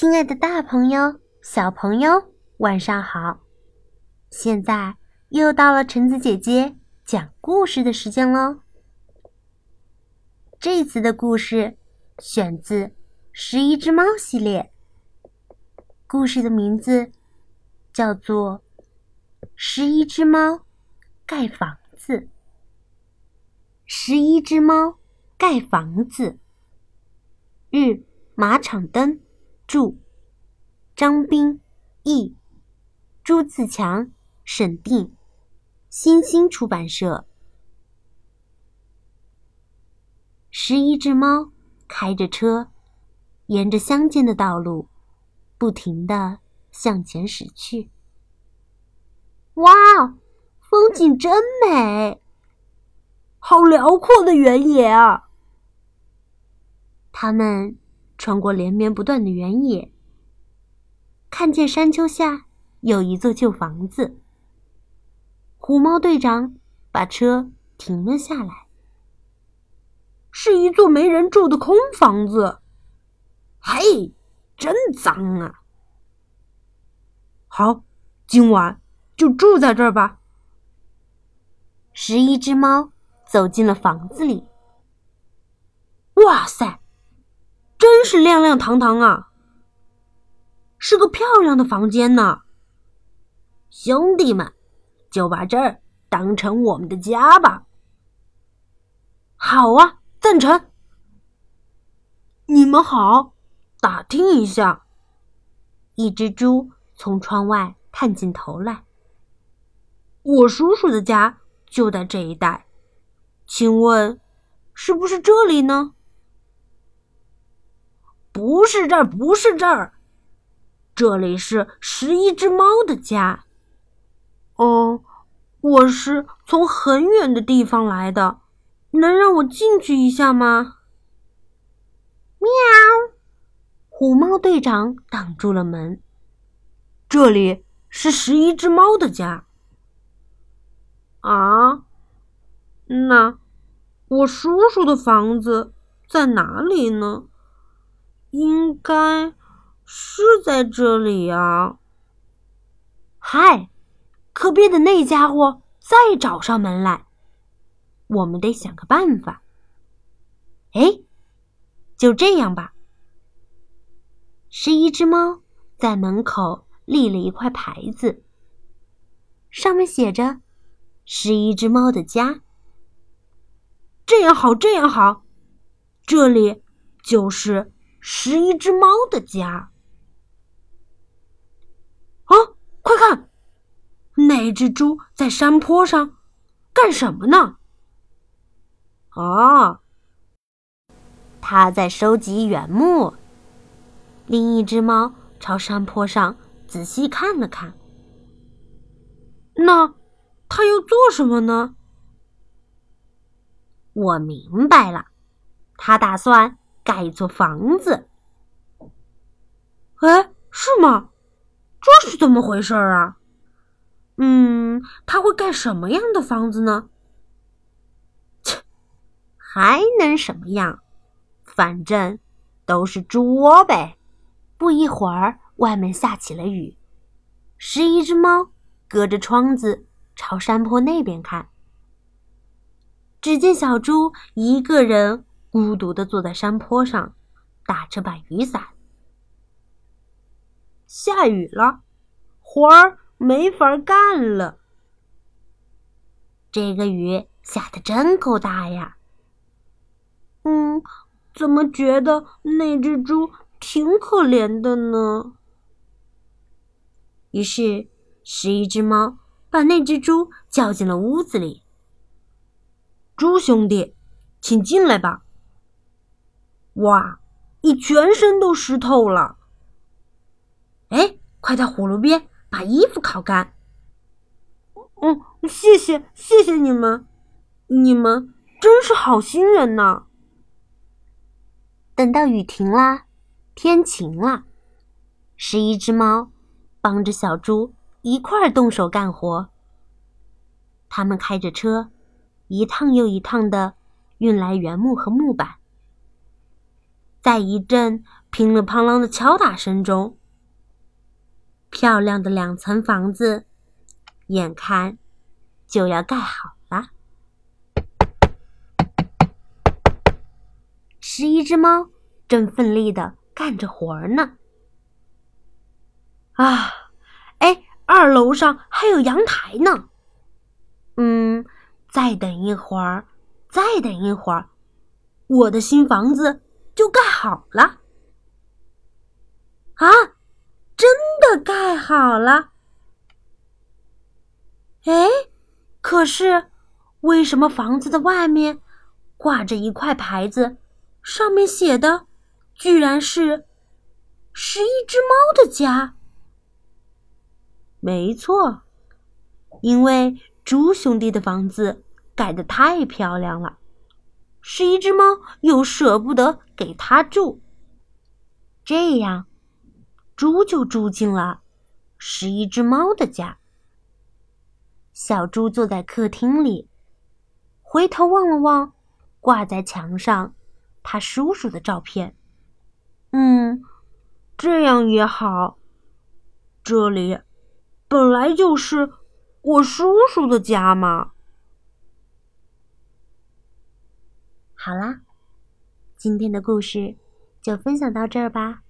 亲爱的，大朋友、小朋友，晚上好！现在又到了橙子姐姐讲故事的时间喽。这次的故事选自《十一只猫》系列，故事的名字叫做《十一只猫盖房子》。十一只猫盖房子，日马场灯。著张斌译，朱自强审定，新星出版社。十一只猫开着车，沿着乡间的道路，不停的向前驶去。哇，风景真美！好辽阔的原野啊！他们。穿过连绵不断的原野，看见山丘下有一座旧房子。虎猫队长把车停了下来，是一座没人住的空房子。嘿，真脏啊！好，今晚就住在这儿吧。十一只猫走进了房子里。哇塞！亮亮堂堂啊！是个漂亮的房间呢。兄弟们，就把这儿当成我们的家吧。好啊，赞成。你们好，打听一下。一只猪从窗外探进头来。我叔叔的家就在这一带，请问是不是这里呢？不是这儿，不是这儿，这里是十一只猫的家。哦，我是从很远的地方来的，能让我进去一下吗？喵！虎猫队长挡住了门。这里是十一只猫的家。啊？那我叔叔的房子在哪里呢？应该是在这里啊！嗨，可别等那家伙再找上门来，我们得想个办法。哎，就这样吧。十一只猫在门口立了一块牌子，上面写着“十一只猫的家”。这样好，这样好，这里就是。十一只猫的家。啊，快看，那只猪在山坡上干什么呢？啊，它在收集原木。另一只猫朝山坡上仔细看了看。那它要做什么呢？我明白了，它打算。盖一座房子？哎，是吗？这是怎么回事啊？嗯，他会盖什么样的房子呢？切，还能什么样？反正都是猪窝呗。不一会儿，外面下起了雨。十一只猫隔着窗子朝山坡那边看，只见小猪一个人。孤独的坐在山坡上，打着把雨伞。下雨了，活儿没法干了。这个雨下的真够大呀！嗯，怎么觉得那只猪挺可怜的呢？于是，十一只猫把那只猪叫进了屋子里。猪兄弟，请进来吧。哇，你全身都湿透了！哎，快到火炉边把衣服烤干。嗯，谢谢，谢谢你们，你们真是好心人呐！等到雨停了，天晴了，十一只猫帮着小猪一块儿动手干活。他们开着车，一趟又一趟的运来原木和木板。在一阵乒了乓啷的敲打声中，漂亮的两层房子眼看就要盖好了。十一只猫正奋力的干着活儿呢。啊，哎，二楼上还有阳台呢。嗯，再等一会儿，再等一会儿，我的新房子就盖好了。啊，真的盖好了！哎，可是为什么房子的外面挂着一块牌子，上面写的居然是“十一只猫的家”？没错，因为猪兄弟的房子盖得太漂亮了，十一只猫又舍不得给他住，这样。猪就住进了十一只猫的家。小猪坐在客厅里，回头望了望挂在墙上他叔叔的照片。嗯，这样也好。这里本来就是我叔叔的家嘛。好啦，今天的故事就分享到这儿吧。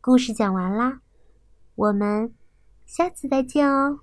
故事讲完啦，我们下次再见哦。